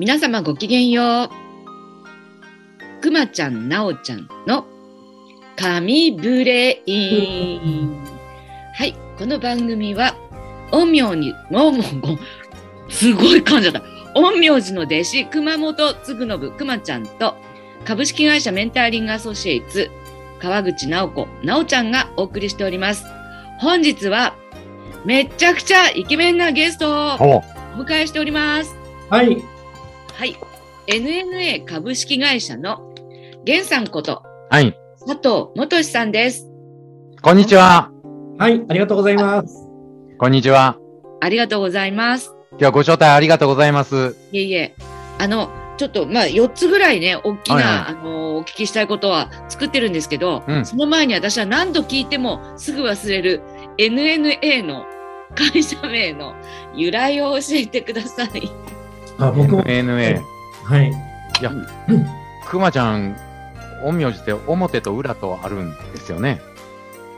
皆様ごきげんよう。くまちゃん、なおちゃんの神ブレイン。はい、この番組は、陰陽に、もう、もう、すごい噛んじゃった。陰陽師の弟子、熊本つぐのぶくまちゃんと、株式会社メンターリングアソシエイツ、川口直子、なおちゃんがお送りしております。本日は、めっちゃくちゃイケメンなゲストをおお迎えしております。はい。はい。NNA 株式会社の源さんことはい。佐藤元さんです。こんにちは。はい。ありがとうございます。こんにちは。ありがとうございます。今日はご招待ありがとうございます。いえいえ。あの、ちょっと、まあ、4つぐらいね、大きな、はいはいあの、お聞きしたいことは作ってるんですけど、うんその前に私は何度聞いてもすぐ忘れる NNA の会社名の由来を教えてください。あ、僕も。NNA。はい。くまちゃん、陰陽師って表と裏とあるんですよね。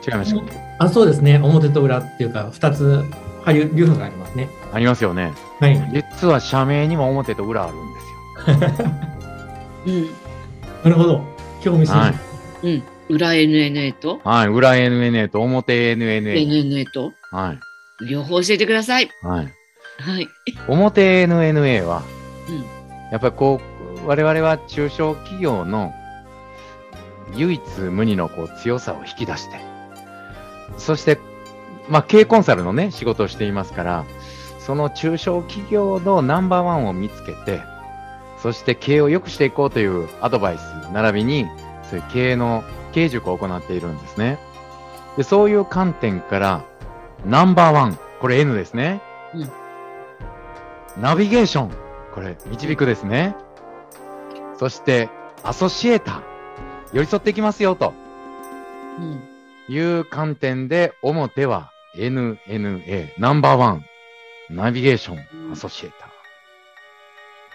違いましたあ、そうですね。表と裏っていうか、二つ、はい、流派がありますね。ありますよね。はい。実は社名にも表と裏あるんですよ。うん。なるほど。興味津々。はいうん。裏 NNA と？はい。裏 NNA と表 NNA。NNA と？はい。両方教えてください。はい。はい。表 NNA は、うんやっぱりこう、我々は中小企業の唯一無二のこう強さを引き出して、そして、まあ、経営コンサルのね、仕事をしていますから、その中小企業のナンバーワンを見つけて、そして経営を良くしていこうというアドバイス、並びに、そういう経営の経営塾を行っているんですね。で、そういう観点から、ナンバーワン、これ N ですね。うんナビゲーション、これ、導くですね。そして、アソシエーター、寄り添っていきますよ、とうん。いう観点で、表は NNA、ナンバーワン、ナビゲーション、アソシエーター。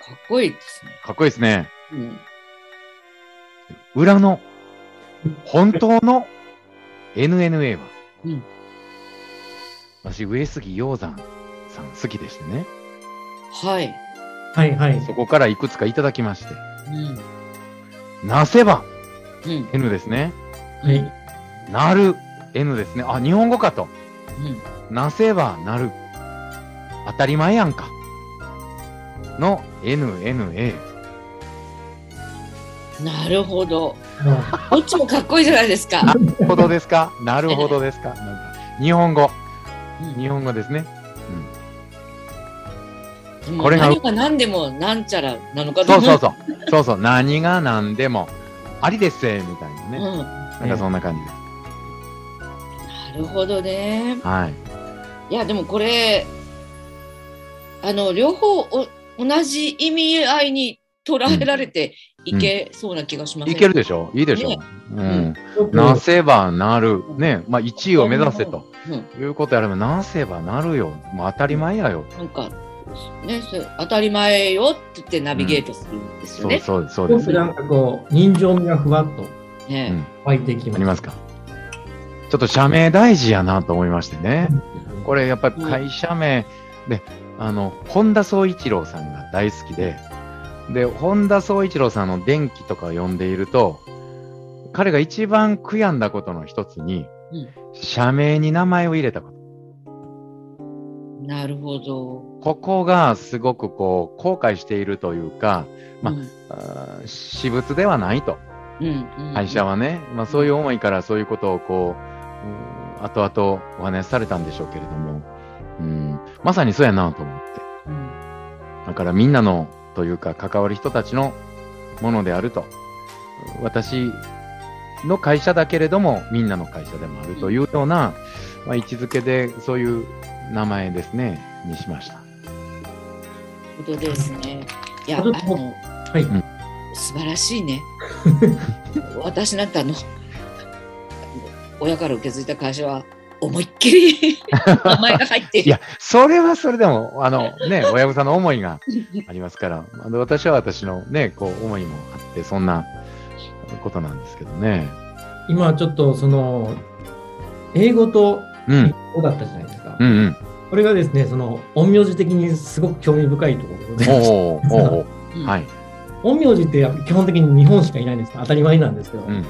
かっこいいですね。かっこいいですね。うん。裏の、本当の NNA は、うん私、上杉鷹山さん好きでしてね、はい。はい、はい。そこからいくつかいただきまして、うん。なせばうん。N ですね。はい。なる N ですね。あ、日本語かと。うん。なせばなる。当たり前やんか。の NNA。なるほど。あどっちもかっこいいじゃないですか。なるほどですか？なるほどですか？なんか日本語。うん日本語ですね。でもこれが何が何でもなんちゃらなのかそうそうう。そう。そうそう。何が何でも、ありですせみたいなね。うん。なんかそんな感じです。なるほどね。はい。いや、でもこれ、あの、両方お同じ意味合いに捉えられていけそうな気がします、いけるでしょ？いいでしょ、ねうん。なせばなる。ね。まあ、1位を目指せと。うん。いうことやれば、なせばなるよ。もう当たり前やよ。なんか、ね、それ当たり前よって言ってナビゲートするんですよね。そうそうそうです。なんかこう、人情味がふわっとねうん湧いてきます。ありますかちょっと社名大事やなと思いましてね。これやっぱり会社名で、あの、本田宗一郎さんが大好きで、で、本田宗一郎さんの電気とかを読んでいると、彼が一番悔やんだことの一つに、うん社名に名前を入れたこと。なるほど。ここがすごくこう、後悔しているというか、まあうん私物ではないと。会社はね、まあ、そういう思いからそういうことをこう、うん、後々お話しされたんでしょうけれども、うん、まさにそうやなと思って。うんだからみんなのというか関わる人たちのものであると。私の会社だけれどもみんなの会社でもあるというような、まあ、位置づけでそういう名前ですね、にしました。ことですね。いや、あの、はい。ん素晴らしいね。私なんかあの、親から受け継いだ会社は、思いっきり 名前が入っている。いや、それはそれでも、あのね、親御さんの思いがありますから、あの私は私のね、こう、思いもあって、そんなことなんですけどね。今ちょっとその、英語とうん日、本語だったじゃないですか。うんうん。これがですね、その、陰陽師的にすごく興味深いところで、おうおうおう うんはい。陰陽師って基本的に日本しかいないんですか当たり前なんですけど。うん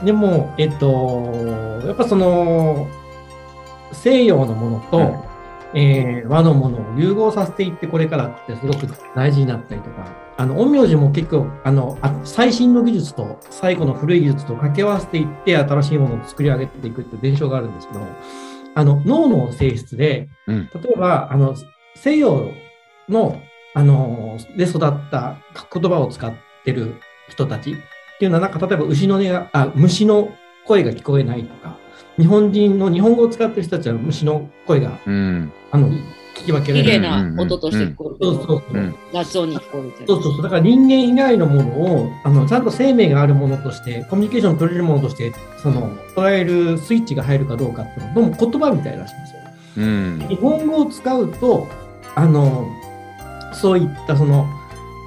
うん。でも、えっと、やっぱその、西洋のものと、うんえー和のものを融合させていってこれからってすごく大事になったりとか、あの、陰陽師も結構、あの、あ最新の技術と最古の古い技術と掛け合わせていって新しいものを作り上げていくっていう伝承があるんですけど、あの、脳の性質で、うん例えば、あの、西洋の、あの、で育った言葉を使ってる人たちっていうのは、なんか例えば牛の音が、あ、虫の声が聞こえないとか、日本人の日本語を使ってる人たちは虫の声が、うん。あの、ん聞き分けら綺麗。な音として聞こえる。そうそうそう。うん雑音に聞こえてる。そうそうそう。だから人間以外のものを、あの、ちゃんと生命があるものとして、コミュニケーション取れるものとして、その、捉えるスイッチが入るかどうかっていうのは、どうも言葉みたいらしいんですよ。うん。日本語を使うと、あの、そういったその、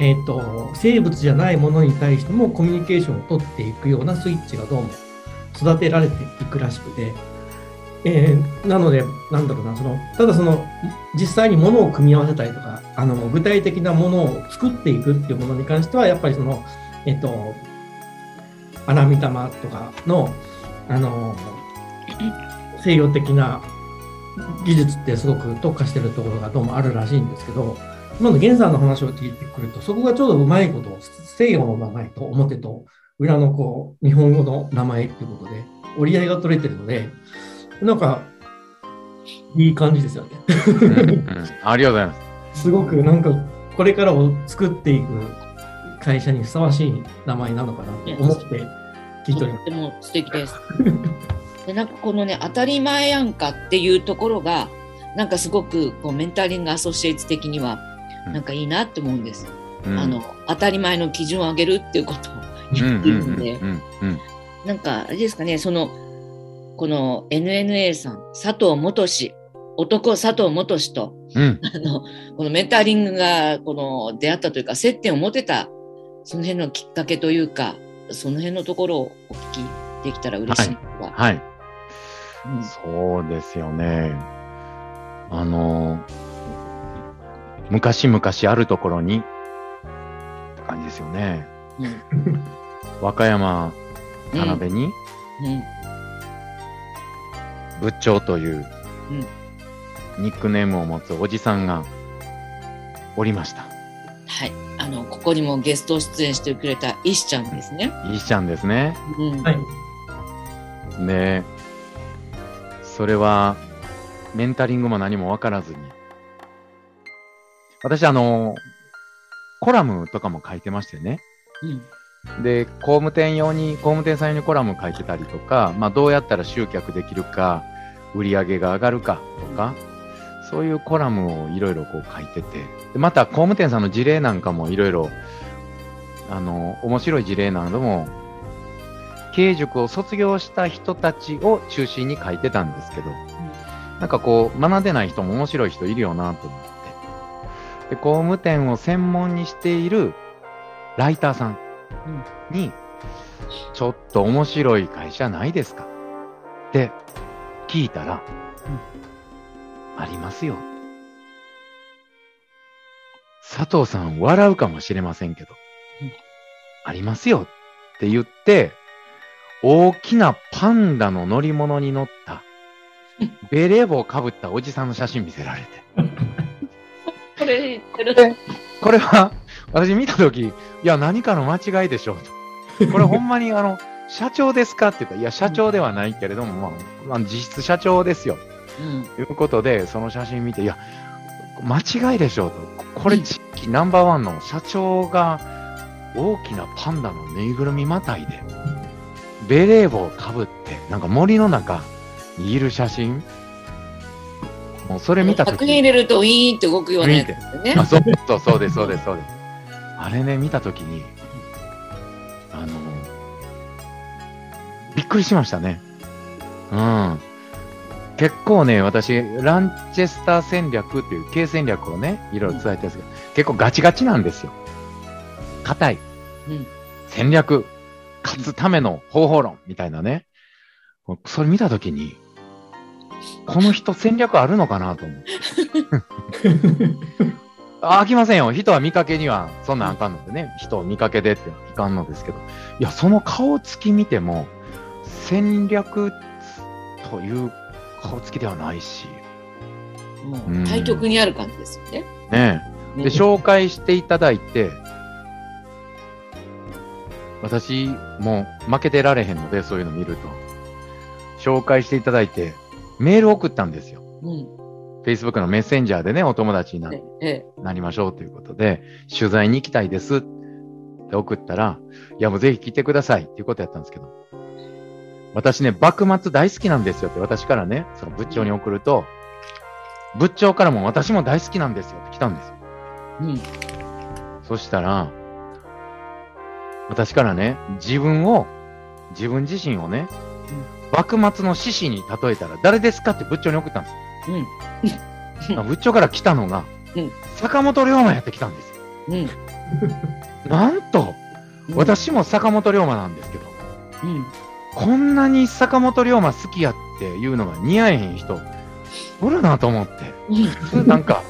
えっ、と、生物じゃないものに対してもコミュニケーションを取っていくようなスイッチがどうも育てられていくらしくて、えーなので、なんだろうな、その、ただその、実際にものを組み合わせたりとか、あの、具体的なものを作っていくっていうものに関しては、やっぱりその、えっ、と、穴見玉とかの、あの、西洋的な技術ってすごく特化してるところがどうもあるらしいんですけど、今の源さんの話を聞いてくると、そこがちょうどうまいこと、西洋の名前と表と裏のこう、日本語の名前っていうことで、折り合いが取れてるので、なんか、いい感じですよね。うんうんありがとうございます。すごくなんか、これからを作っていく会社にふさわしい名前なのかなと思って聞いております。とっても素敵です。でなんかこのね当たり前やんかっていうところがなんかすごくこうメンタリングアソシエイツ的にはうんなんかいいなって思うんです。うんあの当たり前の基準を上げるっていうことをうんうん言ってるんで、なんかあれですかねそのこの NNA さん佐藤元氏男佐藤元氏とうん。あのこのメンタリングがこの出会ったというか接点を持てたその辺のきっかけというかその辺のところをお聞きできたら嬉しいですが、はい。うん。そうですよね。あの、昔々あるところに、って感じですよね。うん。和歌山、田辺に、うん仏頂という、ニックネームを持つおじさんがおりました。はい、あのここにもゲスト出演してくれた石ちゃんですね。いいちゃんですね。うんはい。で、それは、メンタリングも何もわからずに。私、あの、コラムとかも書いてましてね。うんで、工務店用に、工務店さん用にコラム書いてたりとか、まあ、どうやったら集客できるか、売り上げが上がるかとか、そういうコラムをいろいろこう書いてて、でまた工務店さんの事例なんかもいろいろ、あの、面白い事例なども、経営塾を卒業した人たちを中心に書いてたんですけど、なんかこう、学んでない人も面白い人いるよなと思って。で、工務店を専門にしているライターさんに、ちょっと面白い会社ないですか？って聞いたら、ありますよ。佐藤さん笑うかもしれませんけど、うんありますよって言って、大きなパンダの乗り物に乗った、ベレー帽をかぶったおじさんの写真見せられて。これ言ってる？でこれは、私見たとき、いや、何かの間違いでしょうと。これほんまに、あの、社長ですかって言ったら、いや、社長ではないけれども、まあ、まあ、実質社長ですよ。うんということで、その写真見て、いや、間違いでしょうと。これ、地域ナンバーワンの社長が、大きなパンダのぬいぐるみまたいで、ベレー帽をかぶって、なんか森の中にいる写真。もうそれ見たとき100円入れるとウィーンって動くようね。あそうそうそうです、そうです、そうです。あれね、見たときに、びっくりしましたね。うん。結構ね、私、ランチェスター戦略っていう経営戦略をね、いろいろ伝えてるんですけど、結構ガチガチなんですよ。硬い。うん戦略。勝つための方法論みたいなね。それ見たときに、この人戦略あるのかなと思って。あ あ、飽きませんよ。人は見かけには、そんなんあかんのでね。人を見かけでっていかんのですけど。いや、その顔つき見ても、戦略という顔つきではないし。もう対局にある感じですよね。ねえ。で、紹介していただいて、私、もう負けてられへんので、そういうの見ると。紹介していただいて、メール送ったんですよ。うん。Facebook のメッセンジャーでね、お友達になええなりましょうということで、取材に行きたいですって送ったら、いやもうぜひ来てくださいっていうことやったんですけど、私ね、幕末大好きなんですよって私からね、その部長に送ると、部長からも私も大好きなんですよって来たんですよ。うん。そしたら、私からね、自分を、自分自身をね、幕末の志士に例えたら誰ですかって部長に送ったんですうん。よ。部長から来たのが、うん坂本龍馬やってきたんですよ。うん。なんと、うん。私も坂本龍馬なんですけど、うん。こんなに坂本龍馬好きやっていうのが似合えへん人、おるなと思って。うん。なんか、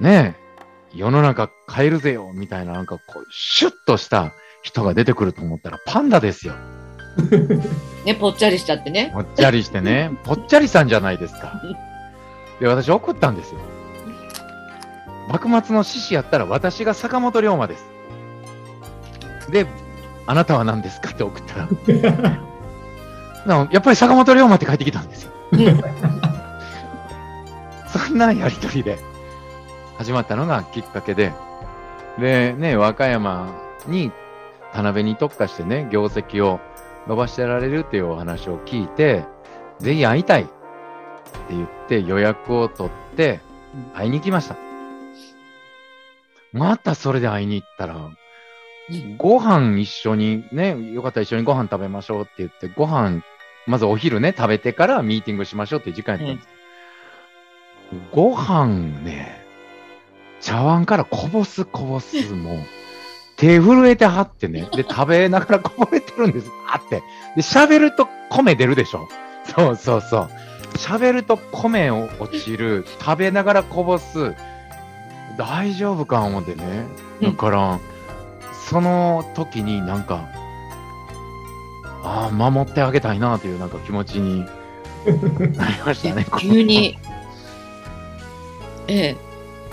ねえ、世の中変えるぜよ、みたいな、なんかこう、シュッとした人が出てくると思ったら、パンダですよ。ね、ぽっちゃりしちゃってね。ぽっちゃりしてね、ぽっちゃりさんじゃないですか。で、私送ったんですよ。幕末の志士やったら私が坂本龍馬です。で、あなたは何ですかって送ったら、な やっぱり坂本龍馬って帰ってきたんですよ。そんなやりとりで始まったのがきっかけで、で、ね、和歌山に田辺に特化してね、業績を伸ばしてられるっていうお話を聞いて、ぜひ会いたいって言って予約を取って会いに行きました。またそれで会いに行ったら、ご飯一緒にね、よかったら一緒にご飯食べましょうって言って、ご飯、まずお昼ね、食べてからミーティングしましょうっていう時間やったんです。ご飯ね、茶碗からこぼすこぼすもう、手震えてはってね、で、食べながらこぼれてるんです。あって。で、喋ると米出るでしょ。そうそうそう。喋ると米を落ちる、食べながらこぼす。大丈夫か思ってね。だから、その時になんか、ああ、守ってあげたいなというなんか気持ちになりましたね。急に。ええ。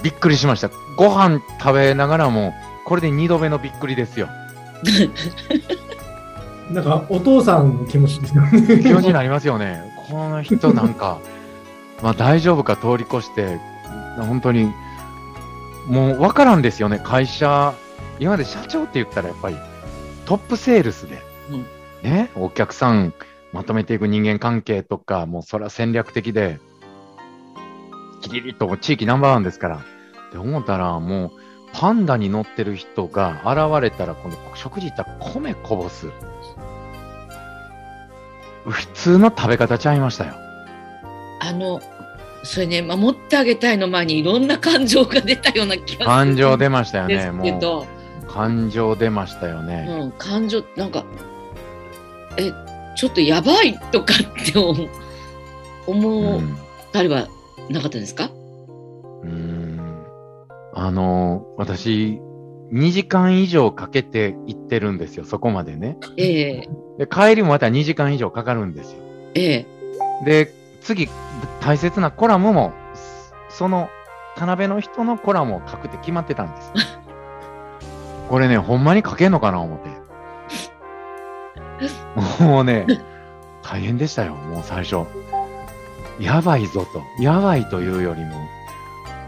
びっくりしました。ご飯食べながらも、これで二度目のびっくりですよ。なんか、お父さんの気持ちですよね。気持ちになりますよね。この人なんか、まあ大丈夫か通り越して、本当に、もう分からんですよね。会社、今まで社長って言ったらやっぱりトップセールスで、うんね、お客さんまとめていく人間関係とか、もうそれは戦略的で、キリリと地域ナンバーワンですから。って思ったら、もう、パンダに乗ってる人が現れたら、この食事行ったら米こぼす。普通の食べ方ちゃいましたよ。あの、それね、守ってあげたいの前にいろんな感情が出たような気がする感情出ましたよね。もど、う、感情出ましたよね。うん、感情、なんか、え、ちょっとやばいとかって思ったりはなかったですか？うーんあの、私、2時間以上かけて行ってるんですよ、そこまでね。ええで、帰りもまた2時間以上かかるんですよ。ええで、次、大切なコラムも、その、田辺の人のコラムを書くって決まってたんです。これね、ほんまに書けんのかな思って。もうね、大変でしたよ、もう最初。やばいぞと。やばいというよりも、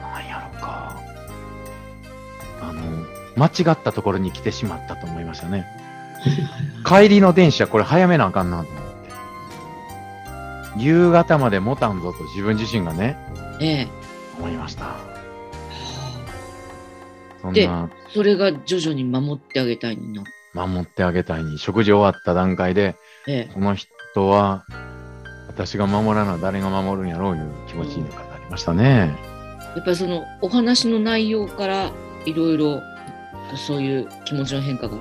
なんやろか。あの、間違ったところに来てしまったと思いましたね。帰りの電車、これ早めなあかんなと思って。夕方まで持たんぞと自分自身がね、ええ思いました。そんでな、それが徐々に守ってあげたいにな守ってあげたいに、食事終わった段階で、ええこの人は、私が守らな誰が守るんやろういう気持ちになりましたね。やっぱりそのお話の内容からいろいろそういう気持ちの変化が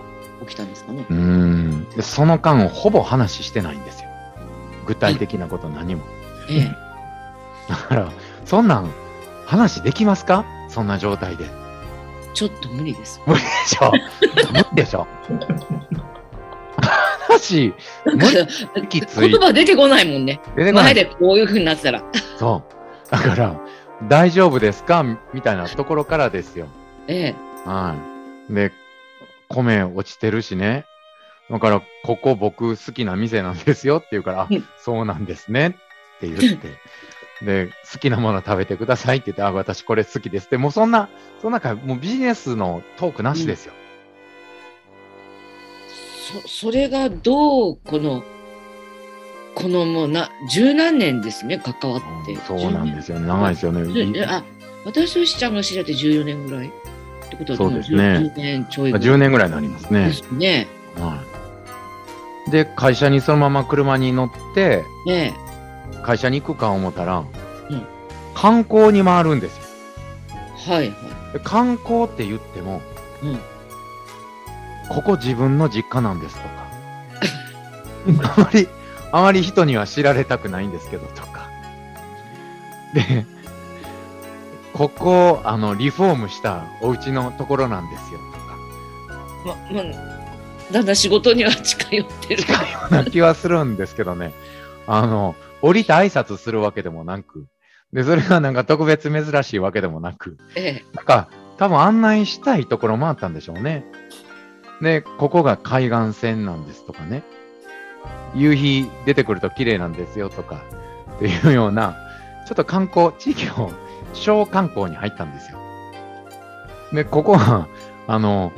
起きたんですかね。うーん。で、その間、ほぼ話してないんですよ。具体的なこと何も。ええ だから、そんなん、話できますか？そそんな状態で。ちょっと無理です。無理でしょ無理でしょ話、無理きつい言。葉出てこないもんね。出てこない。前でこういう風になってたら。そう。だから、大丈夫ですか？みたいなところからですよ。ええ。はい。で、米落ちてるしね。だから、ここ僕好きな店なんですよって言うから、あうんそうなんですねって言って。で、好きなもの食べてくださいって言って、あ、私これ好きですって。もうそんな、そんなか、もうビジネスのトークなしですよ。そ、それがどう、この、このもうな、十何年ですね、関わって。そうなんですよね。長いですよね。10年。あ、私としちゃんが知り合って14年ぐらい？ってことはそうですねも10年ちょいまあ10年ぐらいになりますねで。すね。はい。で、会社にそのまま車に乗って、ね会社に行くか思ったら、うん観光に回るんですよ。え。はいはで観光って言っても、い。うん。ここ自分の実家なんですとか、あまり、あまり人には知られたくないんですけどとか。で、ここ、あの、リフォームしたお家のところなんですよとか、ま、まだんだん仕事には近寄ってる。近いような気はするんですけどね。あの、降りて挨拶するわけでもなく、で、それがなんか特別珍しいわけでもなく、ええ。なんか、多分案内したいところもあったんでしょうね。で、ここが海岸線なんですとかね。夕日出てくると綺麗なんですよとか、っていうような、ちょっと観光、地域の小観光に入ったんですよ。で、ここは、あの、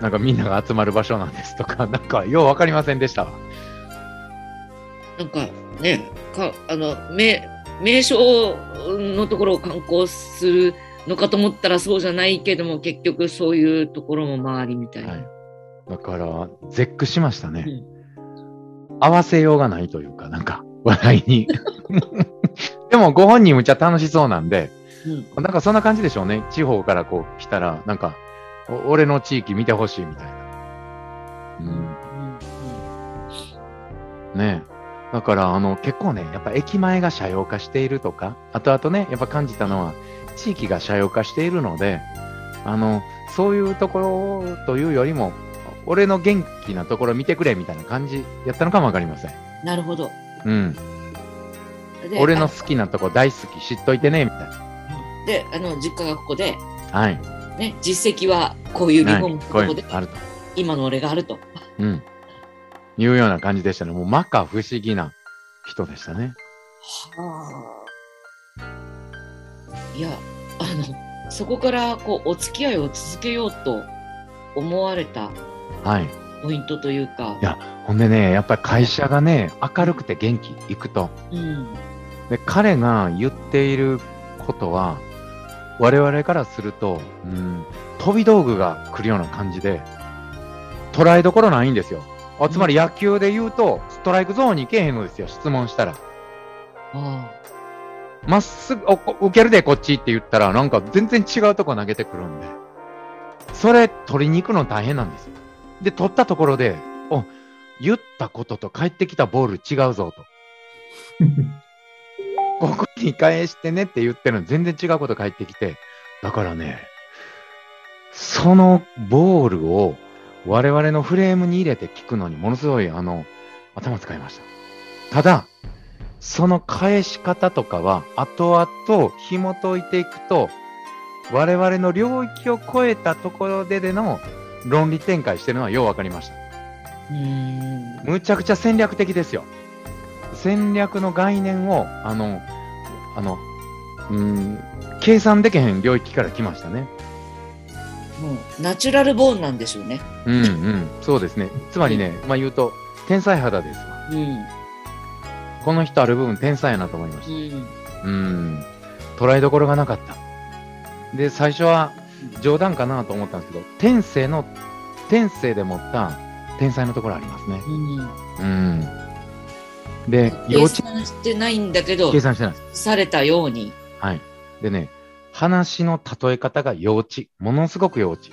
なんかみんなが集まる場所なんですとか、なんかようわかりませんでしたわ。なんかね、かあの名名所のところを観光するのかと思ったらそうじゃないけども結局そういうところも周りみたいな。はい。だから、絶句しましたね。うん合わせようがないというか、なんか、話題に。でも、ご本人むっちゃ楽しそうなんで、うんなんかそんな感じでしょうね。地方からこう来たら、なんか、お俺の地域見てほしいみたいな。うん。うんねえ。だから、あの、結構ね、やっぱ駅前が車用化しているとか、あとあとね、やっぱ感じたのは、地域が車用化しているので、あの、そういうところというよりも、俺の元気なところ見てくれみたいな感じやったのかもわかりません。なるほど。うん。で俺のあ好きなとこ大好き、知っといてね、みたいな。であの実家がここで、はい。ね、実績はこういうリフォームのとこうこで、いうのあると。今の俺があると。うん。いうような感じでしたね。もう、摩訶不思議な人でしたね。はあ。いやあのそこからこうお付き合いを続けようと思われたはい。ポイントというか。いやほんでね、やっぱり会社がね、明るくて元気、行くと。うんで、彼が言っていることは、我々からすると、うん、飛び道具が来るような感じで、捉えどころないんですよ。あつまり野球で言うと、ストライクゾーンに行けへんのですよ、質問したら。あまっすぐ、受けるでこっちって言ったら、なんか全然違うとこ投げてくるんで。それ取りに行くの大変なんですよ。で、取ったところで、お、言ったことと返ってきたボール違うぞと。ここに返してねって言ってるのに全然違うこと返ってきて。だからね、そのボールを我々のフレームに入れて聞くのにものすごいあの、頭使いました。ただ、その返し方とかは後々紐解いていくと、我々の領域を超えたところででの論理展開してるのはようわかりました。むちゃくちゃ戦略的ですよ。戦略の概念を、あの、あの、うーん、計算できへん領域から来ましたね。もうナチュラルボーンなんでしょうね。うんうん、そうですね。つまりね、まあ言うと、天才肌ですわ。うんこの人ある部分天才やなと思いましうんた。うん、捉えどころがなかった。で、最初は冗談かなと思ったんですけど、天性の、天性で持った天才のところありますね。うんうん。で、幼計稚、算してないんだけど計算してない。されたように。はい。でね、話の例え方が幼稚。ものすごく幼稚。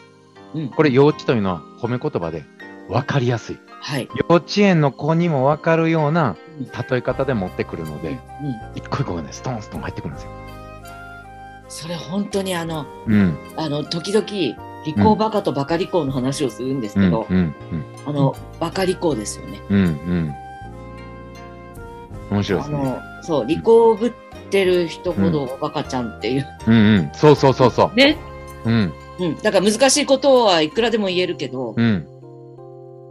うんこれ幼稚というのは褒め言葉で分かりやすい。はい。幼稚園の子にも分かるようなうん例え方で持ってくるので、うん一個一個がね、ストンストン入ってくるんですよ。それ本当にあの、うん。あの、時々、利口バカとバカ利口の話をするんですうん。けど、うん。あの、バカ利口ですよね。うん。うん。面白いですね。あの、そう、利口ぶってる人ほどバカちゃんっていう。うんうん。そうそうそうそう。ね。うん。うん。だから難しいことはいくらでも言えるけど、うん。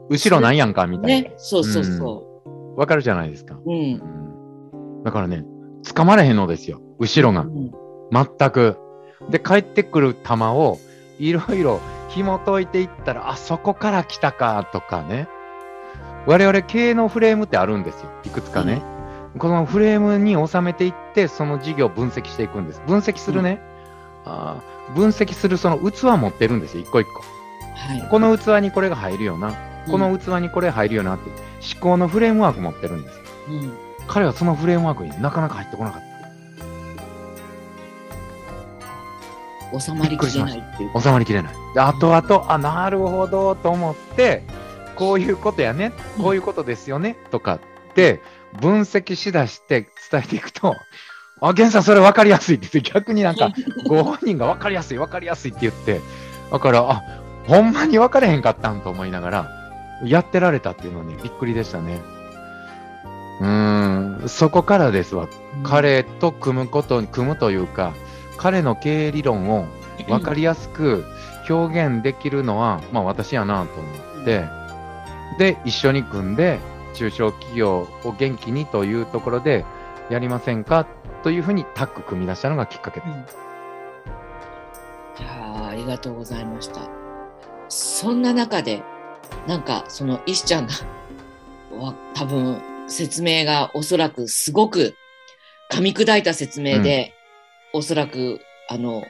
後ろなんやんかみたいな。ね。そうそうそわかるじゃないですか。う。うん。うん。だからね、掴まれへんのですよ。後ろがう。ん全く。で、帰ってくる球をいろいろ紐解いていったら、あそこから来たかとかね。我々経営のフレームってあるんですよ。いくつかね。このフレームに収めていって、その事業を分析していくんです。分析するね。あー分析するその器持ってるんですよ。一個一個。はい。この器にこれが入るよな。こうんの器にこれ入るよなって、思考のフレームワーク持ってるんですよ。うん。彼はそのフレームワークになかなか入ってこなかっ収まりきれないっていうた。収まりきれない。で、後々、あ、なるほどと思って、こういうことやね、こういうことですよね、とかって、分析しだして伝えていくと、あ、源さんそれ分かりやすいって言って、逆になんか、ご本人が分かりやすい、分かりやすいって言って、だから、あ、ほんまに分かれへんかったんと思いながら、やってられたっていうのはね、びっくりでしたね。うーん、そこからですわ。彼と組むことに、組むというか、彼の経営理論を分かりやすく表現できるのは、まあ私やなと思って、で、一緒に組んで、中小企業を元気にというところで、やりませんかというふうにタッグ組み出したのがきっかけです。いやーありがとうございました。そんな中で、なんか、その、石ちゃんが、わ多分、説明がおそらくすごく噛み砕いた説明で、おそらく、あの、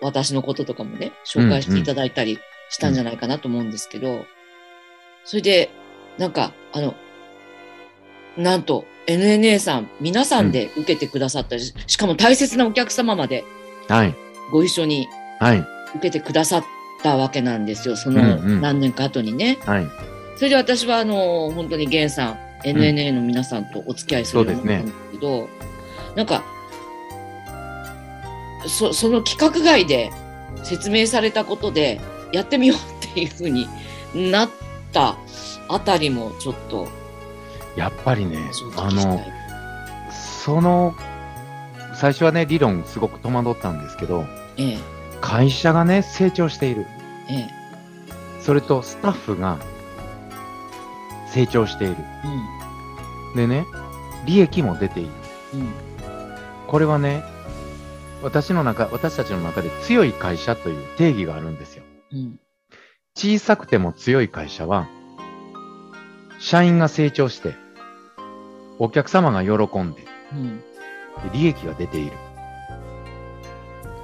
私のこととかもね、紹介していただいたりしたんじゃないかなと思うんですけど、それで、なんか、あの、なんと、NNA さん、皆さんで受けてくださったり、しかも大切なお客様まではい。ご一緒にはい。受けてくださったわけなんですよ。そのうんうん何年か後にね。はい。それで私はあの、本当に源さん、NNA の皆さんとお付き合いするんですけど、なんか、そその規格外で説明されたことで、やってみようっていうふうになったあたりもちょっと、やっぱりねあの、その、最初はね、理論すごく戸惑ったんですけど、ええ、会社がね、成長している。ええ、それとスタッフが成長している。でね、利益も出ている。うん、うん、これはね、私の中、私たちの中で強い会社という定義があるんですよ。うん、小さくても強い会社は、社員が成長して、お客様が喜んで、うん、で利益が出ている。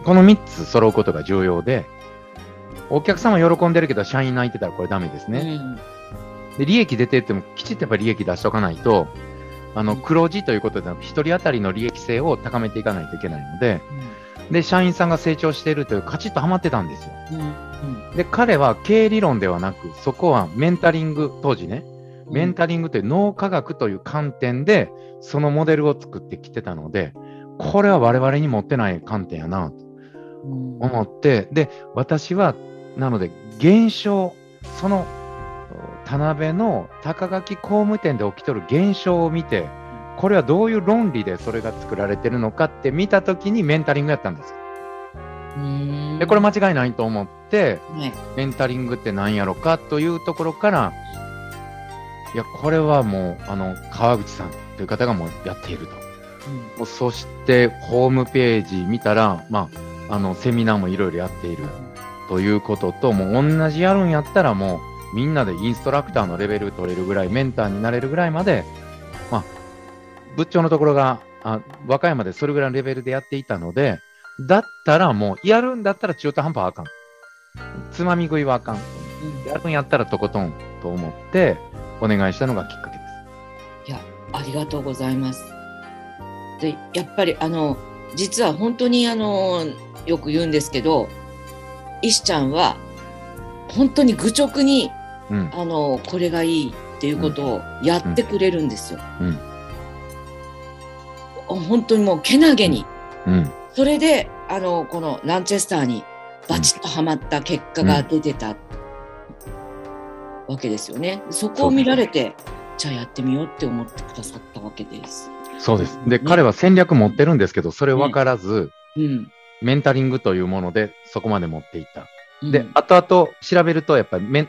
この3つ揃うことが重要で、お客様喜んでるけど社員泣いてたらこれダメですね。うん、で、利益出てってもきちっとやっぱり利益出しとかないと、あの、黒字ということでなく、一人当たりの利益性を高めていかないといけないので、で、社員さんが成長しているという、カチッとハマってたんですよ。うん、うん、で、彼は経営理論ではなく、そこはメンタリング、当時ね、うん。メンタリングという脳科学という観点で、そのモデルを作ってきてたので、これは我々に持ってない観点やなとうん。思って、で、私は、なので、現象、その、田辺の高垣工務店で起きとる現象を見て、これはどういう論理でそれが作られてるのかって見たときにメンタリングやったんです。よ。うんで、これ間違いないと思って、はい。メンタリングって何やろかというところから、いや、これはもう、あの、川口さんという方がもうやっていると。うん。そして、ホームページ見たら、まあ、あの、セミナーもいろいろやっているということと、もう同じやるんやったらもう、みんなでインストラクターのレベル取れるぐらい、メンターになれるぐらいまで、まあ、部長のところが、あ和歌山でそれぐらいのレベルでやっていたので、だったらもう、やるんだったら中途半端はあかん。つまみ食いはあかん。うんやるんやったらとことんと思って、お願いしたのがきっかけです。いや、ありがとうございます。で、やっぱりあの、実は本当にあの、よく言うんですけど、石ちゃんは、本当に愚直に、うん。あの、これがいいっていうことをやってくれるんですよ。うん。本当にもうけなげに。うん。それで、あの、このランチェスターにバチッとはまった結果が出てたわけですよね。そこを見られて、じゃあやってみようって思ってくださったわけです。そうです。で、ね彼は戦略持ってるんですけど、それ分からず、うん。メンタリングというものでそこまで持っていった。うんで、後々調べると、やっぱりめん、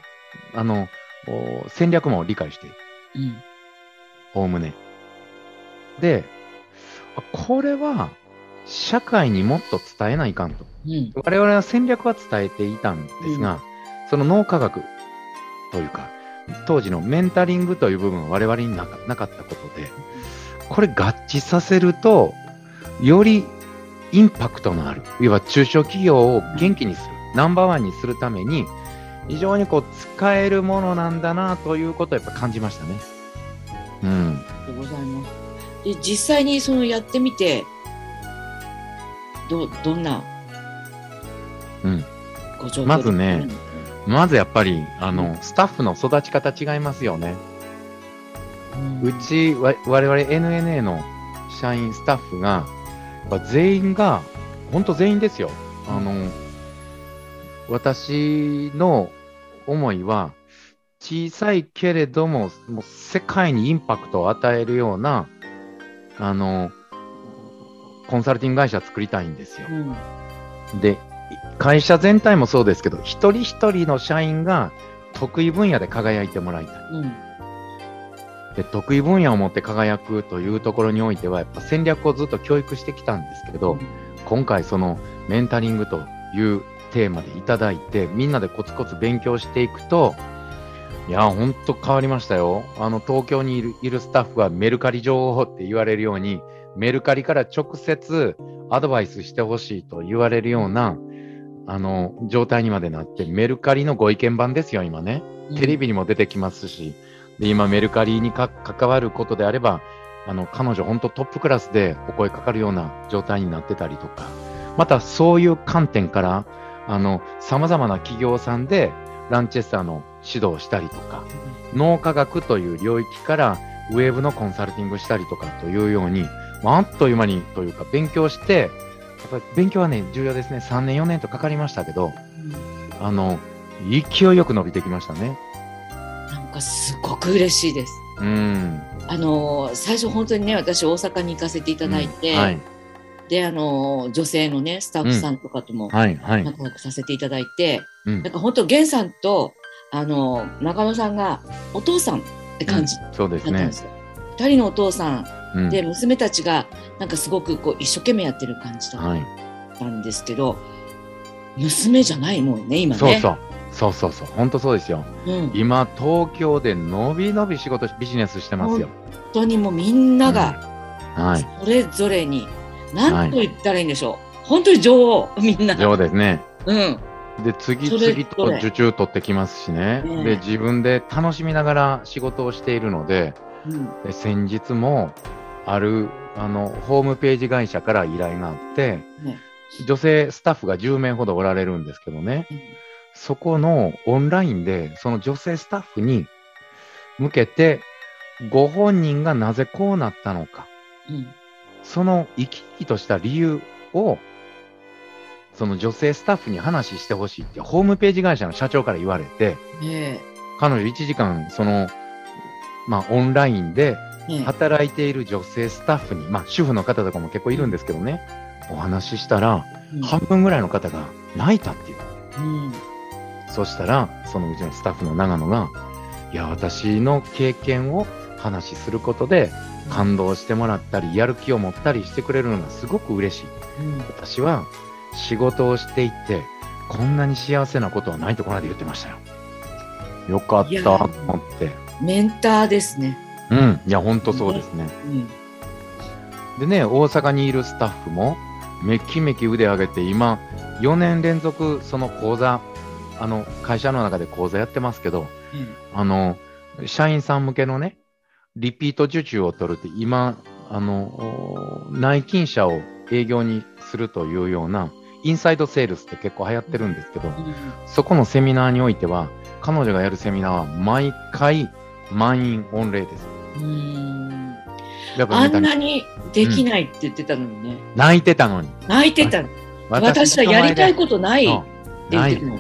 あの、お戦略も理解していん。おおむね。で、あこれは、社会にもっと伝えないかんと。うん。我々は戦略は伝えていたんですが、その脳科学というか、当時のメンタリングという部分は我々になかなかったことで、これ合致させると、よりインパクトのある、いわば中小企業を元気にする、ナンバーワンにするために、非常にこう使えるものなんだなということをやっぱ感じましたね。うん。でございます。で、実際にそのやってみて、ど、どんな、うん。ご状況まずねでまずやっぱり、あの、スタッフの育ち方違いますよね。うち、わ我々 NNA の社員、スタッフが、全員が、本当全員ですよ。あの、私の思いは、小さいけれども、もう世界にインパクトを与えるような、あの、コンサルティング会社作りたいんですよ。うん。で、会社全体もそうですけど、一人一人の社員が得意分野で輝いてもらいたい。うん。で得意分野を持って輝くというところにおいてはやっぱ戦略をずっと教育してきたんですけど、今回そのメンタリングというテーマでいただいてみんなでコツコツ勉強していくといやほんと変わりましたよあの東京にいるいるスタッフはメルカリ女王って言われるようにメルカリから直接アドバイスしてほしいと言われるようなあの状態にまでなってメルカリのご意見番ですよ今ね。テレビにも出てきますし、で今、メルカリにか関わることであれば、あの彼女、本当トップクラスでお声かかるような状態になってたりとか、またそういう観点から、さまざまな企業さんでランチェスターの指導をしたりとか、脳科学という領域からウェブのコンサルティングしたりとかというように、まああっという間にというか、勉強して、やっぱり勉強はね、重要ですね。3年、4年とかかりましたけど、あの、勢いよく伸びてきましたね。なんかすごく嬉しいです。うん。あのー最初本当にね私大阪に行かせていただいて、うんはい。であのー女性のねスタッフさんとかとも。仲良くさせていただいて、うんなんか本当源さんとあのー中野さんがお父さんって感じだそうですねったんで。すよ。二、人のお父さんうんで娘たちがなんかすごくこう一生懸命やってる感じだはい。ったんですけど、娘じゃないもんね今ね。そうそう。そうそうそう。本当そうですよ。うん、今、東京でのびのび仕事、ビジネスしてますよ。本当にもうみんながはい。それぞれに何と言ったらいいんでしょう、本当に女王みんな。そうですね。うんで、次々と受注取ってきますしね。で、自分で楽しみながら仕事をしているので、うんで先日も、ある、あの、ホームページ会社から依頼があって、ね。女性スタッフが10名ほどおられるんですけどね。そこのオンラインで、その女性スタッフに向けて、ご本人がなぜこうなったのか、うん。その生き生きとした理由を、その女性スタッフに話してほしいって、ホームページ会社の社長から言われて、ね彼女1時間、その、まあ、オンラインで働いている女性スタッフに、まあ、主婦の方とかも結構いるんですけどね、お話ししたら、うん半分ぐらいの方が泣いたっていう。うんそしたら、そのうちのスタッフの長野が、いや、私の経験を話しすることで、感動してもらったり、やる気を持ったりしてくれるのがすごく嬉しい。うん私は仕事をしていって、こんなに幸せなことはないとこの間言ってましたよ。よかったと思って。メンターですね。うん。いや、ほんとそうですね。うんでね、大阪にいるスタッフも、めきめき腕上げて、今、4年連続、その講座、あの、会社の中で講座やってますけど、あの、社員さん向けのね、リピート受注を取るって、今、あの、お内勤者を営業にするというような、インサイドセールスって結構流行ってるんですけど、うんそこのセミナーにおいては、彼女がやるセミナーは毎回満員御礼です。うんあんなにできないって言ってたのにね、泣いてたのに。泣いてたの。私はやりたいことないって言ってるの。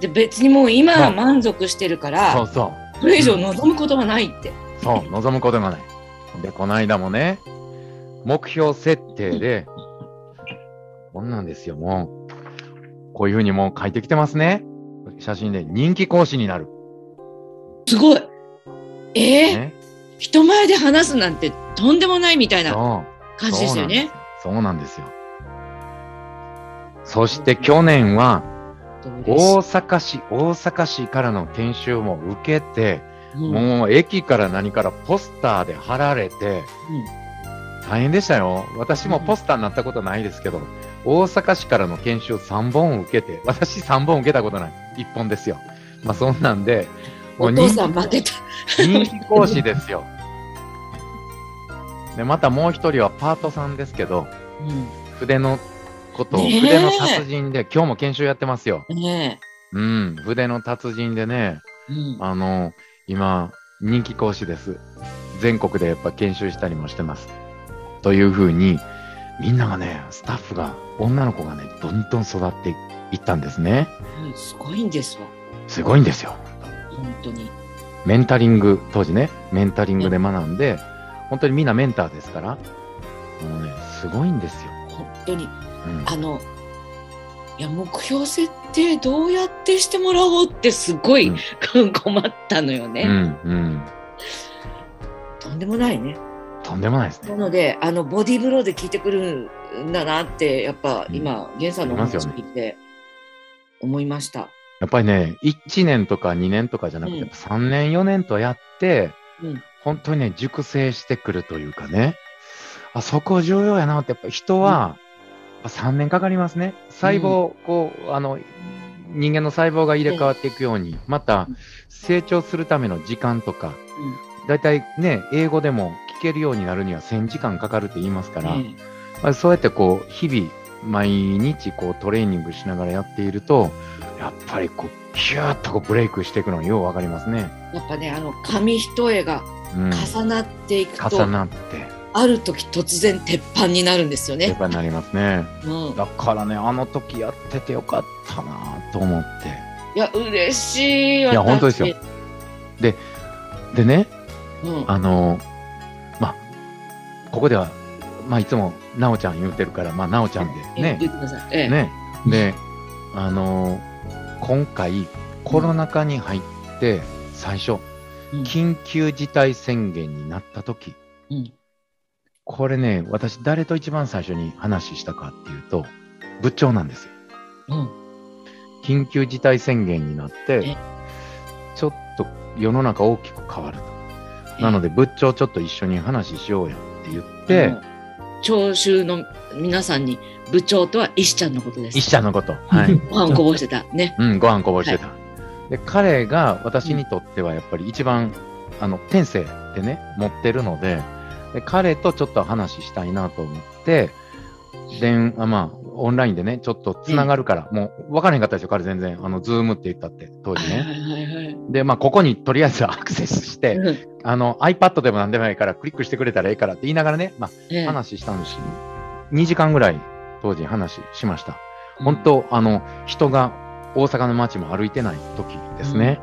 で別にもう今は満足してるから、そうそう。これ以上望むことはないって。そう、望むことがない。で、この間もね、目標設定で、こんなんですよ、もう。こういうふうにもう書いてきてますね。写真で、人気講師になる。すごい。えー？ね。人前で話すなんてとんでもないみたいな。感じですよね。そうなんですよ。そして去年は、大阪市、大阪市からの研修も受けて、うんもう駅から何からポスターで貼られて、大変でしたよ。私もポスターになったことないですけど、大阪市からの研修3本受けて、私3本受けたことない。1本ですよ。まあそんなんで、もお父さん負けた。人気講師ですよ。で、またもう一人はパートさんですけど、筆のことを、筆の達人で、今日も研修やってますよ。ねうん、筆の達人でね、え。うんあの、今、人気講師です。全国でやっぱ研修したりもしてます。というふうに、みんながね、スタッフが、女の子がね、どんどん育っていったんですね。うんすごいんですわ。すごいんですよ。本当に。メンタリング、当時ね、メンタリングで学んで、本当にみんなメンターですから、もうね、すごいんですよ。本当に。うん、あの、いや、目標設定どうやってしてもらおうってすごい、困ったのよね。うん、うん。とんでもないね。とんでもないですね。なので、あの、ボディーブローで聞いてくるんだなって、やっぱ今、源さんのお話を聞いて思いました。やっぱりね、1年とか2年とかじゃなくて、うん。やっぱ3年4年とやって、うん。本当にね、熟成してくるというかね、あそこ重要やなって、やっぱ人は、やっぱ3年かかりますね。細胞、こう、あの、人間の細胞が入れ替わっていくように、またうん成長するための時間とか、だいたいね、英語でも聞けるようになるには1000時間かかるって言いますから、ねまあ、そうやってこう、日々、毎日こうトレーニングしながらやっていると、やっぱりこう、キューッとこうブレイクしていくのがようわかりますね。やっぱね、あの、紙一重がうん。重なっていくと、重なって、ある時突然鉄板になるんですよね。やっぱりなりますね。うん、だからね、あの時やっててよかったなと思って。いや、嬉しい。いや本当ですよ。でね、うん、あの、まあ、ここでは、まあ、いつも、なおちゃん言うてるから、まあ、なおちゃんでえね、言ってください。ええね。で、あの今回、コロナ禍に入って、最初、うん。緊急事態宣言になった時、うん。これね、私、誰と一番最初に話したかっていうと、部長なんですよ。うん。緊急事態宣言になっえ？て、ちょっと世の中大きく変わると。なので、部長ちょっと一緒に話しようやって言ってあ、の聴衆の皆さんに部長とは石ちゃんのことです。一社のこと。はい。ご飯こぼしてた。ね。うん、ご飯こぼしてた。で、彼が私にとってはやっぱり一番、あの、天性でね、持ってるので、で彼とちょっと話したいなと思って、電あまあ、オンラインでね、ちょっと繋がるから、もう分からへんかったですよ、彼全然。あの、ズームって言ったって、当時ね。はいはいはいはい。で、まあ、ここにとりあえず アクセスして、うんあの、iPad でも何でもいいから、クリックしてくれたらええからって言いながらね、まええあ、話したんですよ。2時間ぐらい、当時話しました。本当、あの、人が大阪の街も歩いてない時ですね。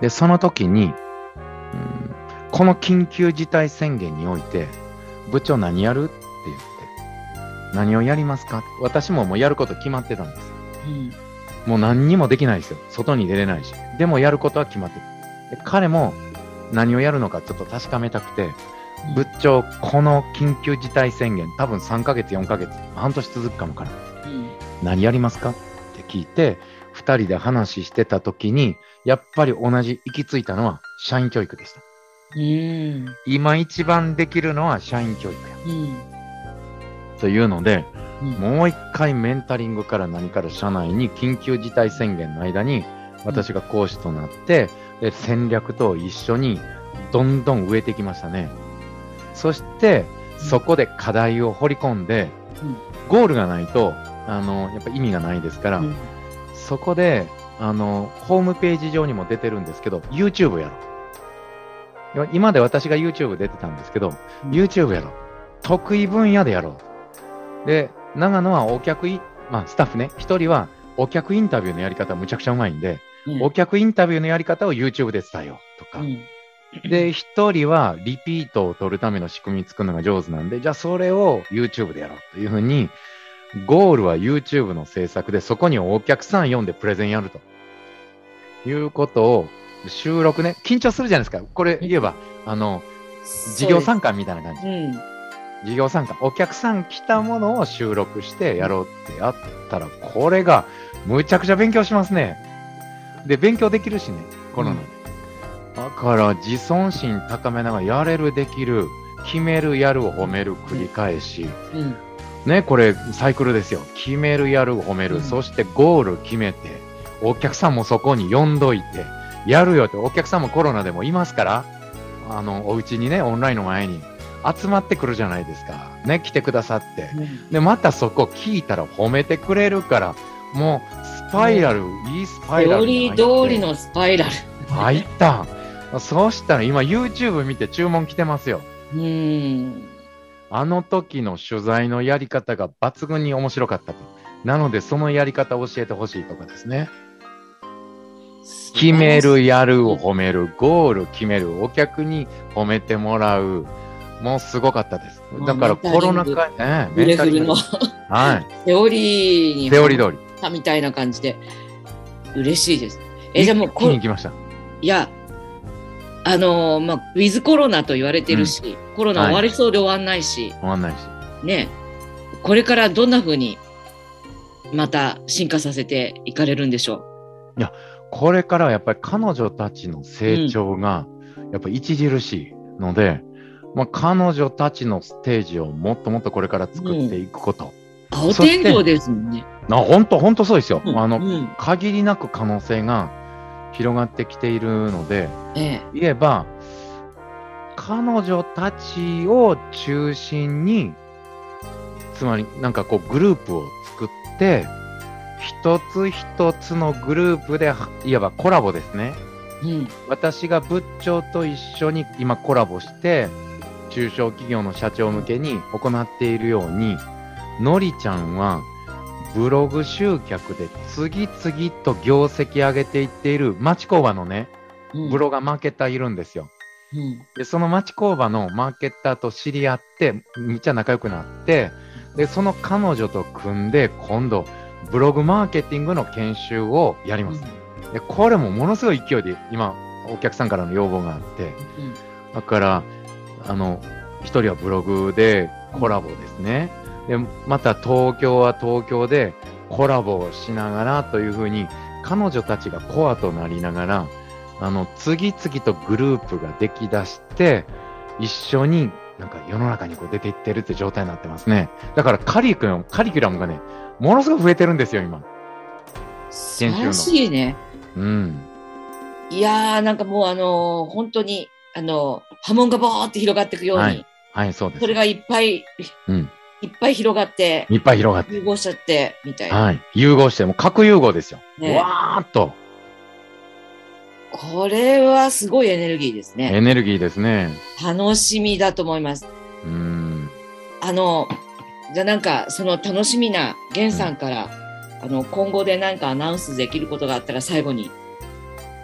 で、その時に、うんこの緊急事態宣言において、部長何やる何をやりますか？私ももうやること決まってたんです。うんもう何にもできないですよ。外に出れないし。でもやることは決まってる。で彼も何をやるのかちょっと確かめたくて、部長、この緊急事態宣言、多分3ヶ月、4ヶ月、半年続くかもから。うん何やりますか？って聞いて、二人で話してた時に、やっぱり同じ行き着いたのは社員教育でした。うん今一番できるのは社員教育や。うんというので、うんもう一回メンタリングから何から社内に緊急事態宣言の間に、私が講師となって、で戦略と一緒にどんどん植えていきましたね。そして、そこで課題を掘り込んで、うんゴールがないと、あの、やっぱ意味がないですから、うんそこで、あの、ホームページ上にも出てるんですけど、YouTube やろう。今まで私が YouTube 出てたんですけど、うん YouTube やろう。得意分野でやろう。で、長野はお客い、まあ、スタッフね、一人はお客インタビューのやり方むちゃくちゃうまいんで、うん。お客インタビューのやり方を YouTube で伝えようとか、うん。で、一人はリピートを取るための仕組み作るのが上手なんで、じゃあそれを YouTube でやろうというふうに、ゴールは YouTube の制作で、そこにお客さん読んでプレゼンやると。いうことを、収録ね、緊張するじゃないですか。これ言えば、あの、事業参観みたいな感じ。うん。事業参観。お客さん来たものを収録してやろうってやったら、これがむちゃくちゃ勉強しますね。で、勉強できるしね、コロナで。だから、自尊心高めながらやれる、できる、決める、やるを褒める、繰り返し。うん。ね、これサイクルですよ。決める、やる、褒める、うんそしてゴール決めて、お客さんもそこに呼んどいて、やるよって、お客さんもコロナでもいますから、あの、お家にね、オンラインの前に集まってくるじゃないですか。ね、来てくださって。で、またそこ聞いたら褒めてくれるから、もう、スパイラル、いいスパイラル通に入って。り通りのスパイラル。入った。そうしたら今 YouTube 見て注文来てますよ。うん。あの時の取材のやり方が抜群に面白かったと。なので、そのやり方を教えてほしいとかですね。決める、やるを褒める、ゴール決める、お客に褒めてもらう。もうすごかったです。だからコロナ禍、ええブレフルのはい。セオリーにセオリー通り。たみたいな感じで嬉しいです。え、じゃあもうこに行きました。いや、あのーまあ、ウィズコロナと言われてるし、コロナ終わりそうで終わんないし、終わんないし。ね、これからどんな風にまた進化させていかれるんでしょこれからはやっぱり彼女たちの成長が、やっぱ著しいので、まあ、彼女たちのステージをもっともっとこれから作っていくこと。う。青そして天井ですもんね。な、本当本当そうですよ。うんあの、うん限りなく可能性が広がってきているので、ええ言えば、彼女たちを中心に、つまりなんかこうグループを作って、一つ一つのグループで、いわばコラボですね。うん私が仏頂と一緒に今コラボして、中小企業の社長向けに行っているように、のりちゃんはブログ集客で次々と業績上げていっている町工場のね、うん。ブロガーマーケッターいるんですよ。うん。で、その町工場のマーケッターと知り合って、めっちゃ仲良くなって、で、その彼女と組んで、今度、ブログマーケティングの研修をやります。で、これもものすごい勢いで、今、お客さんからの要望があって、うん。だから、あの、一人はブログでコラボですね。で、また東京は東京でコラボをしながらというふうに、彼女たちがコアとなりながら、あの、次々とグループができだして、一緒になんか世の中にこう出ていってるって状態になってますね。だからカリキュラム、カリキュラムがね、ものすごく増えてるんですよ、今。素晴らしいね。うん。いやー、なんかもうあのー本当に、あのー波紋がボーって広がっていくように、はいはい、そうですそ。れがいっぱい、うん。いっぱい広がって、いっぱい広がって。融合しちゃって、みたいな。はい。融合して、もう核融合ですよ。ねわーっと。これはすごいエネルギーですね。エネルギーですね。楽しみだと思います。うん。あの、じゃあなんか、その楽しみな源さんから、あの、今後で何かアナウンスできることがあったら最後に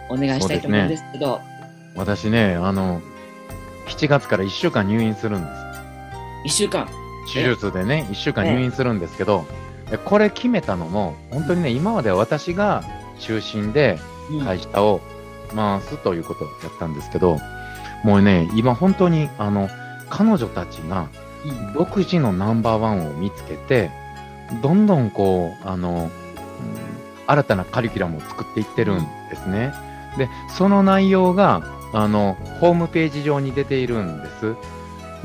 お願いしたいと思うんですけど、私ね、あの、7月から1週間入院するんです。一週間。手術でね、1週間入院するんですけど、でこれ決めたのも、本当にね、今までは私が中心でうん会社を回すということをやったんですけど、もうね、今本当に、あの、彼女たちがうん独自のナンバーワンを見つけて、どんどんこう、あの、うん新たなカリキュラムを作っていってるんですね。で、その内容が、あの、ホームページ上に出ているんです。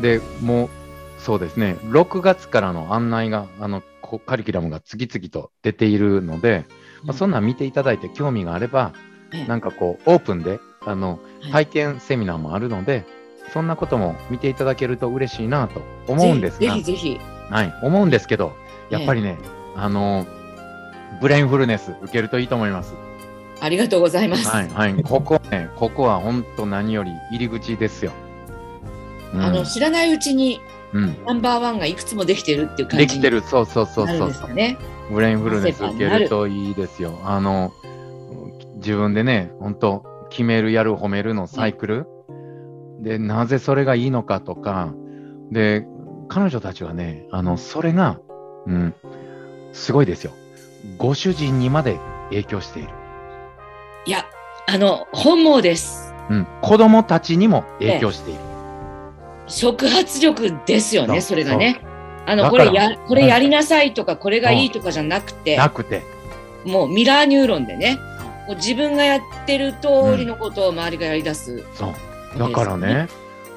で、もう、そうですね、6月からの案内が、あの、こカリキュラムが次々と出ているので、まあ、そんなん見ていただいて興味があれば、ええなんかこう、オープンで、あの、はい体験セミナーもあるので、そんなことも見ていただけると嬉しいなと思うんですがぜひ、ぜひ。はい、思うんですけど、やっぱりね、あの、ブレインフルネス受けるといいと思います。ありがとうございます。はい、はい、ここね、ここは本当何より入り口ですよ。うんあの、知らないうちに、うん。ナンバーワンがいくつもできてるっていう感じにできてる。そうそうそうそうですよね。ブレインフルネス受けるといいですよ。あの、自分でね、本当決める、やる、褒めるのサイクル。で、なぜそれがいいのかとか、で、彼女たちはね、あの、それが、うん、すごいですよ。ご主人にまで影響している。いや、あの、本望です。うん、子供たちにも影響している。触発力ですよね、それがね。あの、これや、これやりなさいとか、これがいいとかじゃなくて、なくて、もうミラーニューロンでね、自分がやってる通りのことを周りがやり出す。そう。だからね、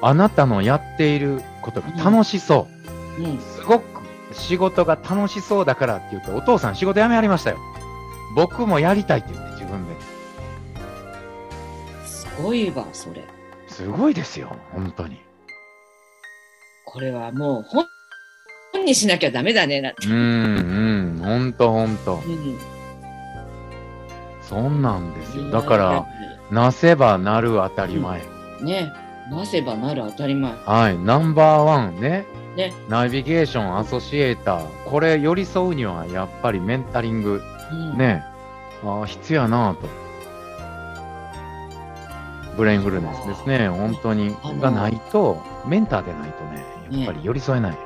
あなたのやっていることが楽しそう。うん。すごく仕事が楽しそうだからって言って、お父さん仕事辞めはりましたよ。僕もやりたいって言ってごいわ、それ。すごいですよ、本当に。これはもう本、本にしなきゃダメだね、なって。うん、うん、本当本当。うん。そんなんですよ。だから、なせばなる当たり前。ね、なせばなる当たり前。はい、ナンバーワンね。ねナビゲーション、アソシエーター。これ寄り添うにはやっぱりメンタリング、うん、ね、あー必要やなぁと。ブレインフルネスですね。本当にがないと、メンターでないとね、やっぱり寄り添えない。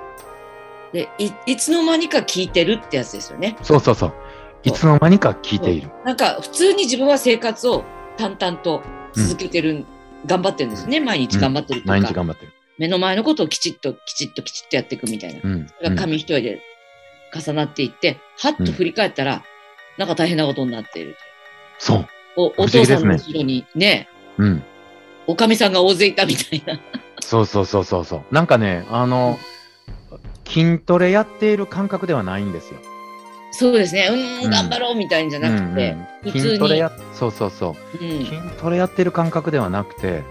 でい、いつの間にか聞いてるってやつですよね。そうそうそう。いつの間にか聞いている。なんか普通に自分は生活を淡々と続けてる、頑張ってるんですね。毎日頑張ってるってい毎うか、日頑張ってる。目の前のことをきちっときちっときちっとやっていくみたいな。うん。それが紙一重で重なっていって、はっと振り返ったら、なんか大変なことになっている。そう。おお父さんの後ろにね、うん。おかみさんが大勢いたみたいな。そうそうそうそうそう。なんかね、あの、筋トレやっている感覚ではないんですよ。そうですね。ううん頑張ろうみたいんじゃなくて、うんうん普通に筋トレや、そうそうそう。うん筋トレやってる感覚ではなくて、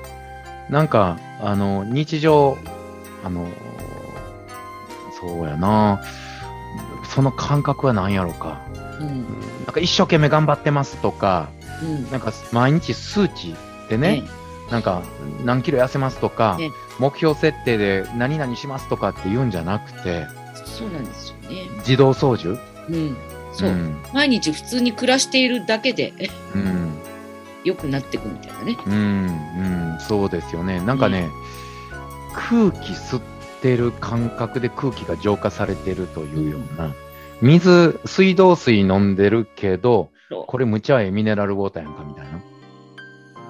なんか、あの、日常、あの、そうやな、その感覚は何やろうか。うんうんなんか一生懸命頑張ってますとか、うんなんか毎日数値でね、なんか何キロ痩せますとか、ね目標設定で何々しますとかって言うんじゃなくて、そうなんですよね。自動操縦？うん、そう、ん。毎日普通に暮らしているだけでうん。良くなっていくみたいなね。うん、うん、そうですよね。なんかね、空気吸ってる感覚で空気が浄化されてるというような、水、水道水飲んでるけど、これむちゃええミネラルウォーターやんかみたいな。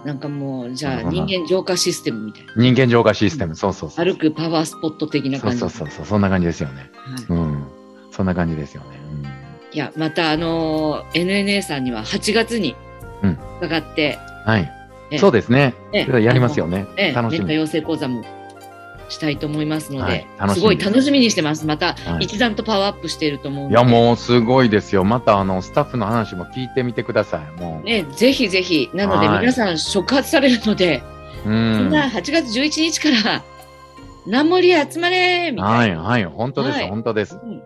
なんかもう、じゃあうん人間浄化システムみたいな。人間浄化システム、そうそうそう。歩くパワースポット的な感じ。そうそうそう、そんな感じですよね。はいうん。そんな感じですよね。いや、またあのー NNA さんには8月にうん伺って、うん、はい。えそうですね。えやりますよね。ええ、楽しみ。年間養成講座もしたいと思いますので、はいすすごい楽しみにしてます。またはい一段とパワーアップしていると思うので。いや、もうすごいですよ。またあの、スタッフの話も聞いてみてください。もう。ね、ぜひぜひ。なのではい皆さん触発されるので、うみんん。な8月11日から、南森集まれみたはいい、な。はい、本当です、はい本当です。うん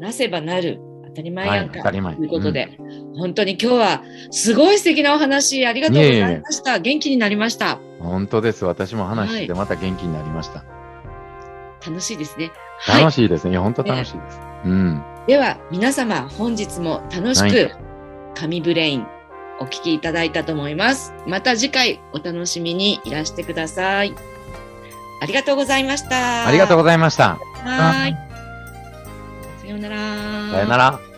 なせばなる。当たり前やんか。はいということで、本当に今日はすごい素敵なお話ありがとうございました。元気になりました。本当です。私も話しててまた元気になりました。楽しいですね。はい楽。しいですね。いや本当楽しいです。うん。では皆様本日も楽しはく神ブレインお聞きいただいたと思います。また次回お楽しみにいらしてください。ありがとうございました。ありがとうございました。はーい。さようなら。さよなら。